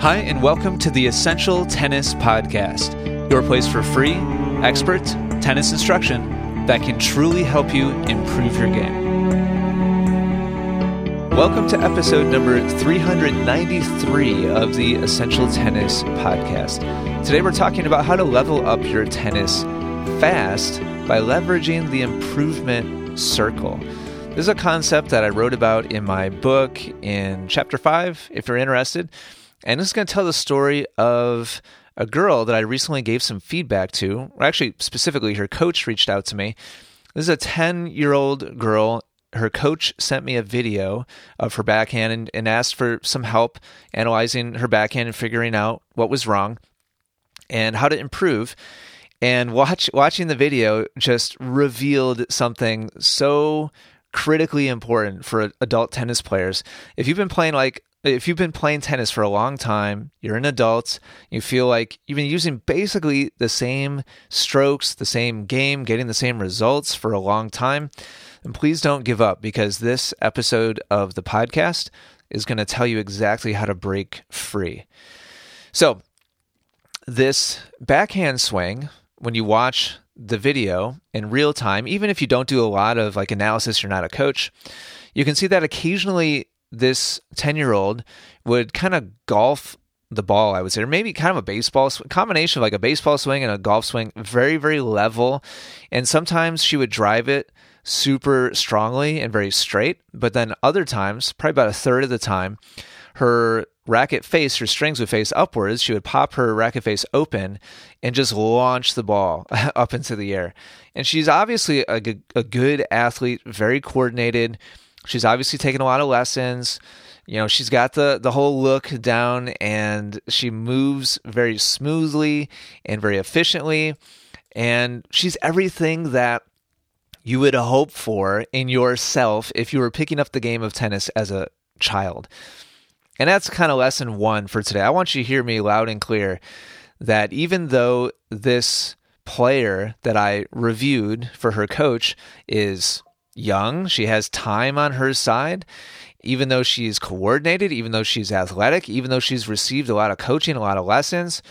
Hi, and welcome to the Essential Tennis Podcast, your place for free, expert tennis instruction that can truly help you improve your game. Welcome to episode number 393 of the Essential Tennis Podcast. Today we're talking about how to level up your tennis fast by leveraging the improvement circle. This is a concept that I wrote about in my book in chapter 5, if you're interested. And this is going to tell the story of a girl that I recently gave some feedback to. Actually, specifically, her coach reached out to me. This is a 10 year old girl. Her coach sent me a video of her backhand and, and asked for some help analyzing her backhand and figuring out what was wrong and how to improve. And watch, watching the video just revealed something so critically important for adult tennis players. If you've been playing like if you've been playing tennis for a long time, you're an adult, you feel like you've been using basically the same strokes, the same game, getting the same results for a long time, then please don't give up because this episode of the podcast is going to tell you exactly how to break free. So, this backhand swing, when you watch the video in real time, even if you don't do a lot of like analysis, you're not a coach, you can see that occasionally this 10 year old would kind of golf the ball, I would say, or maybe kind of a baseball combination of like a baseball swing and a golf swing, very, very level. And sometimes she would drive it super strongly and very straight. But then other times, probably about a third of the time, her racket face, her strings would face upwards. She would pop her racket face open and just launch the ball up into the air. And she's obviously a, a good athlete, very coordinated She's obviously taken a lot of lessons. You know, she's got the the whole look down and she moves very smoothly and very efficiently and she's everything that you would hope for in yourself if you were picking up the game of tennis as a child. And that's kind of lesson 1 for today. I want you to hear me loud and clear that even though this player that I reviewed for her coach is young. She has time on her side. Even though she's coordinated, even though she's athletic, even though she's received a lot of coaching, a lot of lessons,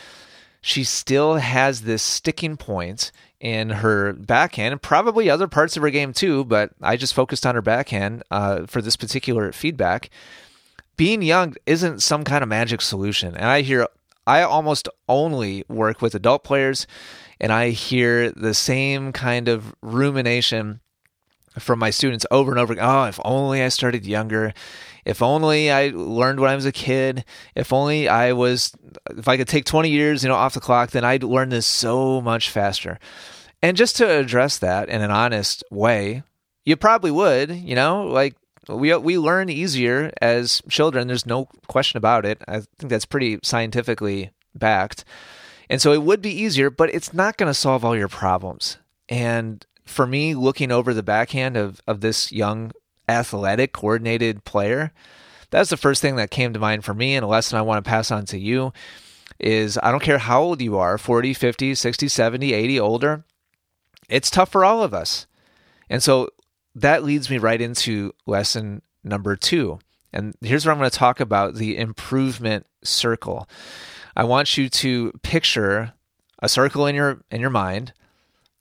she still has this sticking point in her backhand and probably other parts of her game too. But I just focused on her backhand uh, for this particular feedback. Being young isn't some kind of magic solution. And I hear, I almost only work with adult players, and I hear the same kind of rumination from my students over and over again. Oh, if only I started younger. If only I learned when I was a kid. If only I was, if I could take 20 years, you know, off the clock, then I'd learn this so much faster. And just to address that in an honest way, you probably would, you know, like we we learn easier as children. There's no question about it. I think that's pretty scientifically backed. And so it would be easier, but it's not going to solve all your problems. And for me, looking over the backhand of, of this young, athletic, coordinated player, that's the first thing that came to mind for me. And a lesson I want to pass on to you is I don't care how old you are 40, 50, 60, 70, 80, older it's tough for all of us. And so that leads me right into lesson number two. And here's where I'm going to talk about the improvement circle. I want you to picture a circle in your in your mind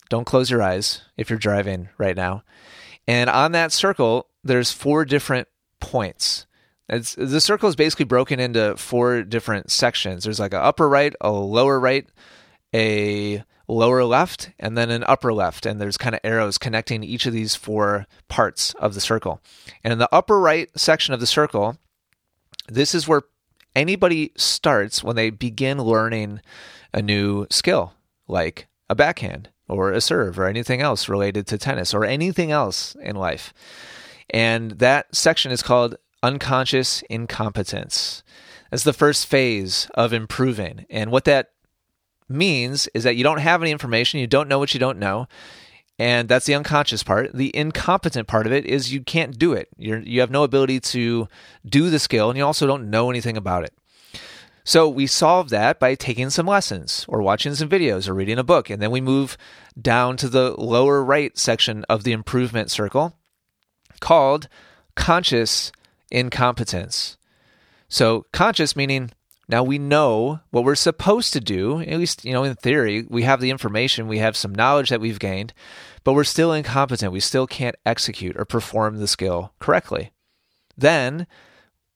don't close your eyes if you're driving right now. And on that circle, there's four different points. It's, the circle is basically broken into four different sections. There's like an upper right, a lower right, a lower left, and then an upper left. And there's kind of arrows connecting each of these four parts of the circle. And in the upper right section of the circle, this is where anybody starts when they begin learning a new skill, like a backhand or a serve or anything else related to tennis or anything else in life. And that section is called unconscious incompetence. That's the first phase of improving. And what that means is that you don't have any information, you don't know what you don't know. And that's the unconscious part. The incompetent part of it is you can't do it. You're, you have no ability to do the skill, and you also don't know anything about it. So we solve that by taking some lessons or watching some videos or reading a book. And then we move down to the lower right section of the improvement circle called conscious incompetence. So, conscious meaning Now we know what we're supposed to do, at least, you know, in theory, we have the information, we have some knowledge that we've gained, but we're still incompetent. We still can't execute or perform the skill correctly. Then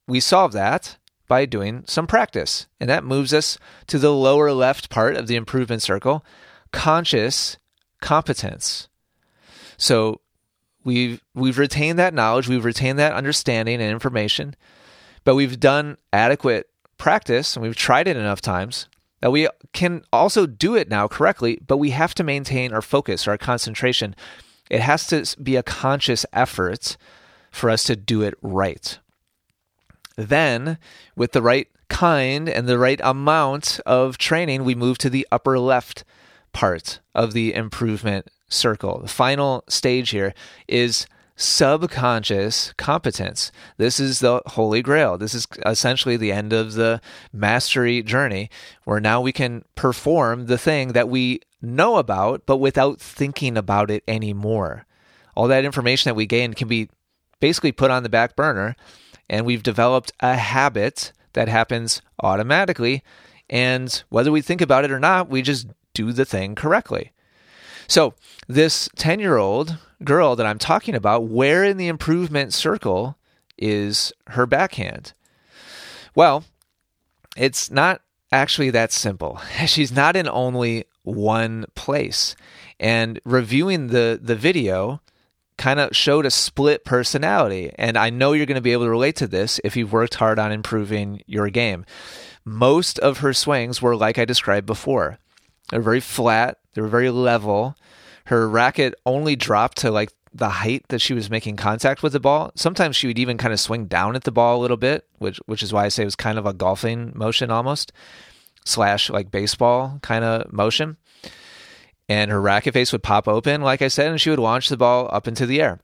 we solve that by doing some practice. And that moves us to the lower left part of the improvement circle conscious competence. So we've we've retained that knowledge, we've retained that understanding and information, but we've done adequate practice and we've tried it enough times that we can also do it now correctly, but we have to maintain our focus, our concentration. It has to be a conscious effort for us to do it right. Then, with the right kind and the right amount of training, we move to the upper left part of the improvement circle. The final stage here is subconscious competence. This is the holy grail. This is essentially the end of the mastery journey where now we can perform the thing that we know about, but without thinking about it anymore. All that information that we gain can be basically put on the back burner and we've developed a habit that happens automatically. And whether we think about it or not, we just do the thing correctly. So, this 10 year old girl that I'm talking about, where in the improvement circle is her backhand? Well, it's not actually that simple. She's not in only one place. And reviewing the, the video, kind of showed a split personality. And I know you're going to be able to relate to this if you've worked hard on improving your game. Most of her swings were like I described before. They're very flat, they were very level. Her racket only dropped to like the height that she was making contact with the ball. Sometimes she would even kind of swing down at the ball a little bit, which which is why I say it was kind of a golfing motion almost, slash like baseball kind of motion and her racket face would pop open, like I said, and she would launch the ball up into the air.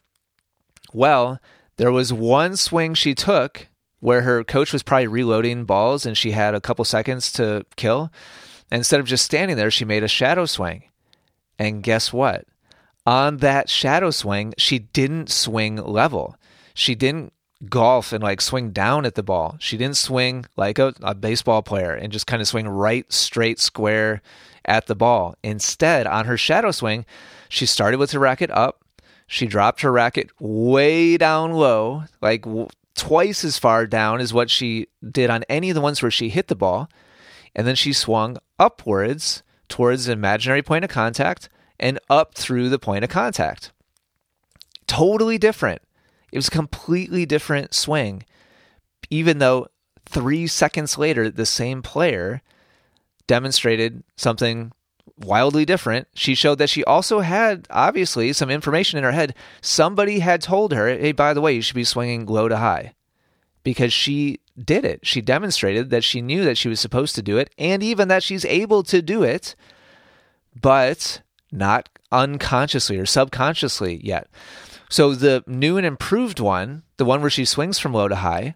Well, there was one swing she took where her coach was probably reloading balls and she had a couple seconds to kill. Instead of just standing there, she made a shadow swing. And guess what? On that shadow swing, she didn't swing level. She didn't golf and like swing down at the ball. She didn't swing like a, a baseball player and just kind of swing right, straight, square at the ball. Instead, on her shadow swing, she started with her racket up. She dropped her racket way down low, like w- twice as far down as what she did on any of the ones where she hit the ball. And then she swung upwards towards the imaginary point of contact and up through the point of contact. Totally different. It was a completely different swing, even though three seconds later, the same player demonstrated something wildly different. She showed that she also had, obviously, some information in her head. Somebody had told her, hey, by the way, you should be swinging low to high because she did it. She demonstrated that she knew that she was supposed to do it and even that she's able to do it, but not unconsciously or subconsciously yet. So the new and improved one, the one where she swings from low to high,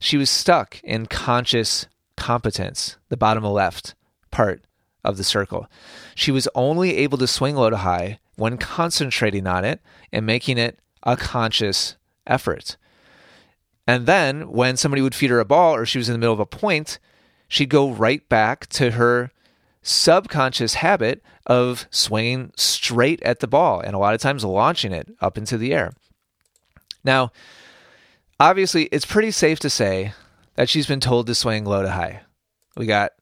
she was stuck in conscious competence, the bottom left part of the circle. She was only able to swing low to high when concentrating on it and making it a conscious effort. And then when somebody would feed her a ball or she was in the middle of a point, she'd go right back to her subconscious habit of swinging straight at the ball and a lot of times launching it up into the air. Now, obviously, it's pretty safe to say that she's been told to swing low to high. We got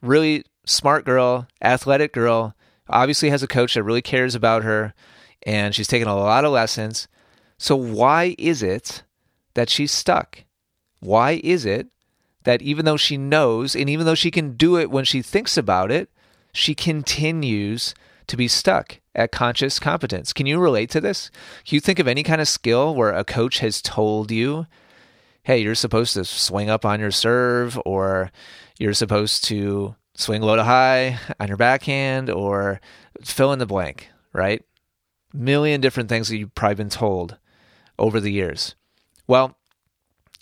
really smart girl, athletic girl, obviously has a coach that really cares about her, and she's taken a lot of lessons. So, why is it that she's stuck? Why is it that even though she knows and even though she can do it when she thinks about it, she continues to be stuck at conscious competence? Can you relate to this? Can you think of any kind of skill where a coach has told you hey, you're supposed to swing up on your serve, or you're supposed to swing low to high on your backhand, or fill in the blank, right? Million different things that you've probably been told over the years. Well,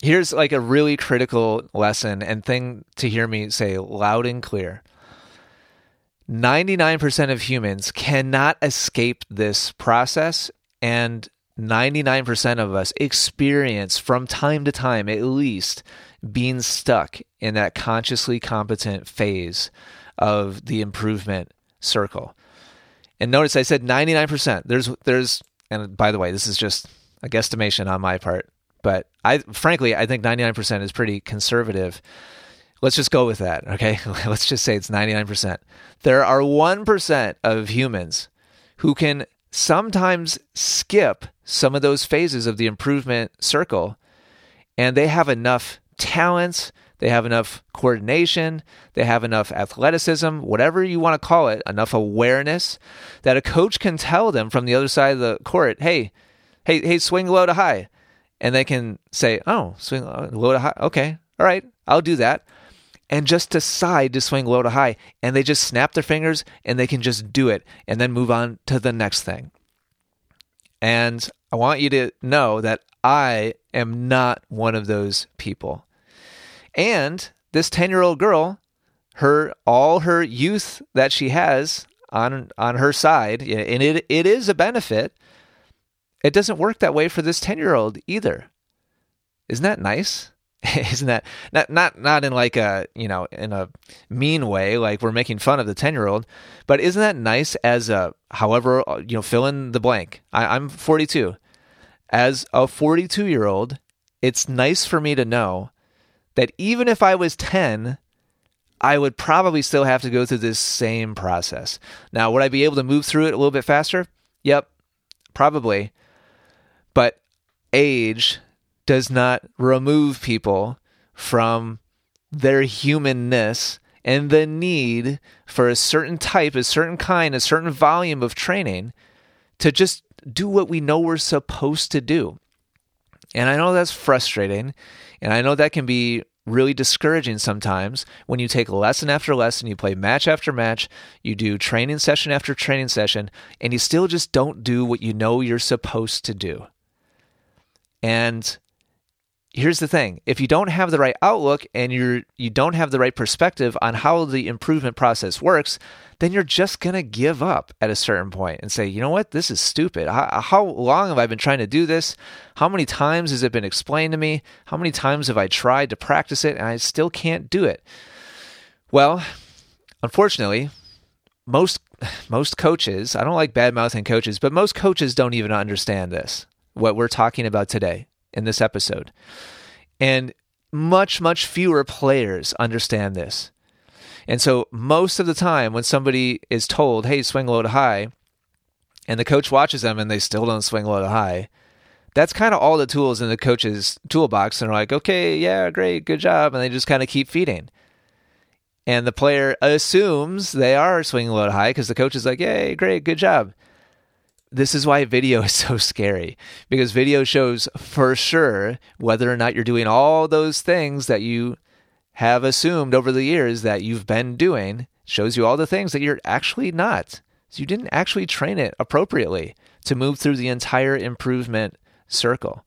here's like a really critical lesson and thing to hear me say loud and clear. 99% of humans cannot escape this process and 99% of us experience from time to time, at least, being stuck in that consciously competent phase of the improvement circle. And notice I said 99%. There's, there's, and by the way, this is just a guesstimation on my part, but I, frankly, I think 99% is pretty conservative. Let's just go with that, okay? Let's just say it's 99%. There are 1% of humans who can sometimes skip some of those phases of the improvement circle and they have enough talents, they have enough coordination, they have enough athleticism, whatever you want to call it, enough awareness that a coach can tell them from the other side of the court, hey, hey, hey, swing low to high. And they can say, oh, swing low to high. Okay, all right, I'll do that. And just decide to swing low to high. And they just snap their fingers and they can just do it and then move on to the next thing. And I want you to know that I am not one of those people. And this 10 year old girl, her all her youth that she has on on her side, and it it is a benefit. It doesn't work that way for this 10 year old either. Isn't that nice? Isn't that not not not in like a you know in a mean way like we're making fun of the 10 year old but isn't that nice as a however you know fill in the blank I, i'm 42 as a 42 year old it's nice for me to know that even if I was 10, I would probably still have to go through this same process. Now, would I be able to move through it a little bit faster? Yep, probably. Age does not remove people from their humanness and the need for a certain type, a certain kind, a certain volume of training to just do what we know we're supposed to do. And I know that's frustrating. And I know that can be really discouraging sometimes when you take lesson after lesson, you play match after match, you do training session after training session, and you still just don't do what you know you're supposed to do. And here's the thing. If you don't have the right outlook and you're you don't have the right perspective on how the improvement process works then you're just going to give up at a certain point and say you know what? This is stupid. How, how, long have i been trying to do this? How many times has it been explained to me? How many times have i tried to practice it and i still can't do it? Well unfortunately most most coaches i don't like bad mouthing coaches but most coaches don't even understand this what we're talking about today in this episode. And much, much fewer players understand this. And so, most of the time, when somebody is told, hey, swing low to high, and the coach watches them and they still don't swing low to high, that's kind of all the tools in the coach's toolbox. And they're like, okay, yeah, great, good job. And they just kind of keep feeding. And the player assumes they are swinging low to high because the coach is like, yay, great, good job this is why video is so scary because video shows for sure whether or not you're doing all those things that you have assumed over the years that you've been doing shows you all the things that you're actually not. So you didn't actually train it appropriately to move through the entire improvement circle.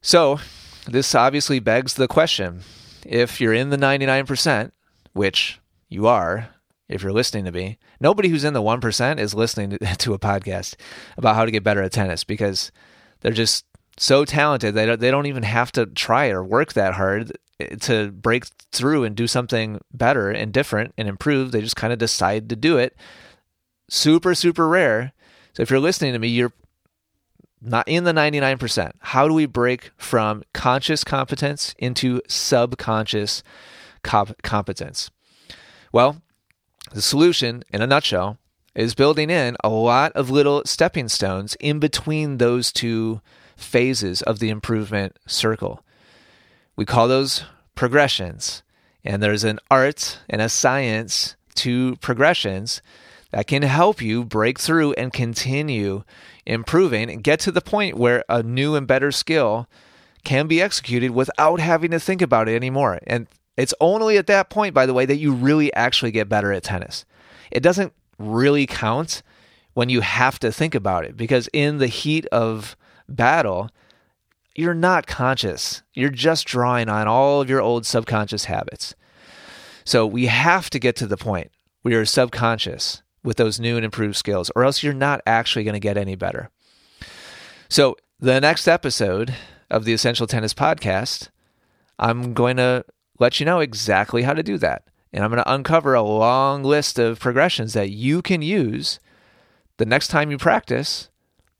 So this obviously begs the question if you're in the 99% which you are if you're listening to me. Nobody who's in the 1% is listening to, a podcast about how to get better at tennis because they're just so talented. They don't, they don't even have to try or work that hard to break through and do something better and different and improve. They just kind of decide to do it. Super, super rare. So if you're listening to me, you're not in the 99%. How do we break from conscious competence into subconscious comp- competence? Well, the solution, in a nutshell, is building in a lot of little stepping stones in between those two phases of the improvement circle. We call those progressions. And there's an art and a science to progressions that can help you break through and continue improving and get to the point where a new and better skill can be executed without having to think about it anymore. And it's only at that point, by the way, that you really actually get better at tennis. It doesn't really count when you have to think about it because in the heat of battle, you're not conscious. You're just drawing on all of your old subconscious habits. So we have to get to the point where you're subconscious with those new and improved skills, or else you're not actually going to get any better. So, the next episode of the Essential Tennis Podcast, I'm going to let you know exactly how to do that. And I'm going to uncover a long list of progressions that you can use the next time you practice.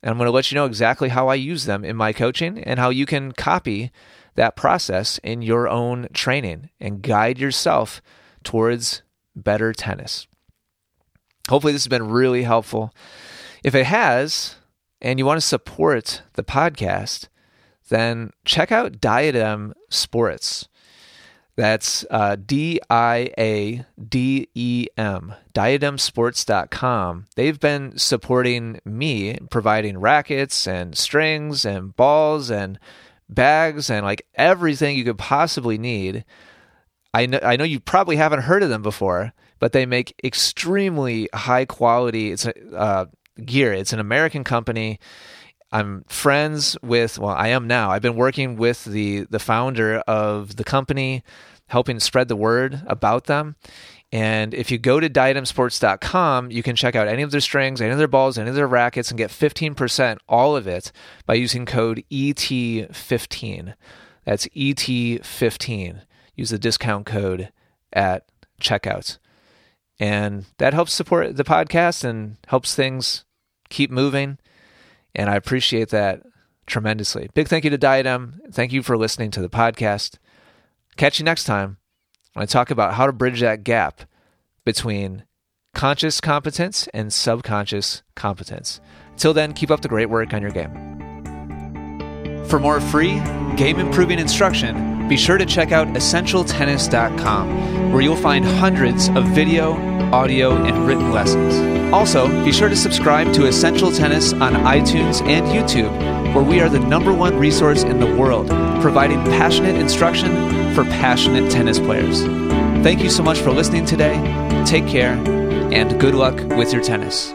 And I'm going to let you know exactly how I use them in my coaching and how you can copy that process in your own training and guide yourself towards better tennis. Hopefully, this has been really helpful. If it has, and you want to support the podcast, then check out Diadem Sports. That's uh, D I A D E M, diademsports.com. They've been supporting me, providing rackets and strings and balls and bags and like everything you could possibly need. I know, I know you probably haven't heard of them before, but they make extremely high quality it's uh, gear. It's an American company. I'm friends with, well, I am now. I've been working with the the founder of the company, helping spread the word about them. And if you go to diademsports.com, you can check out any of their strings, any of their balls, any of their rackets, and get 15%, all of it, by using code ET15. That's ET15. Use the discount code at checkout. And that helps support the podcast and helps things keep moving and I appreciate that tremendously. Big thank you to Diadem. Thank you for listening to the podcast. Catch you next time when I talk about how to bridge that gap between conscious competence and subconscious competence. Until then, keep up the great work on your game. For more free game improving instruction, be sure to check out EssentialTennis.com, where you'll find hundreds of video, audio, and written lessons. Also, be sure to subscribe to Essential Tennis on iTunes and YouTube, where we are the number one resource in the world, providing passionate instruction for passionate tennis players. Thank you so much for listening today. Take care, and good luck with your tennis.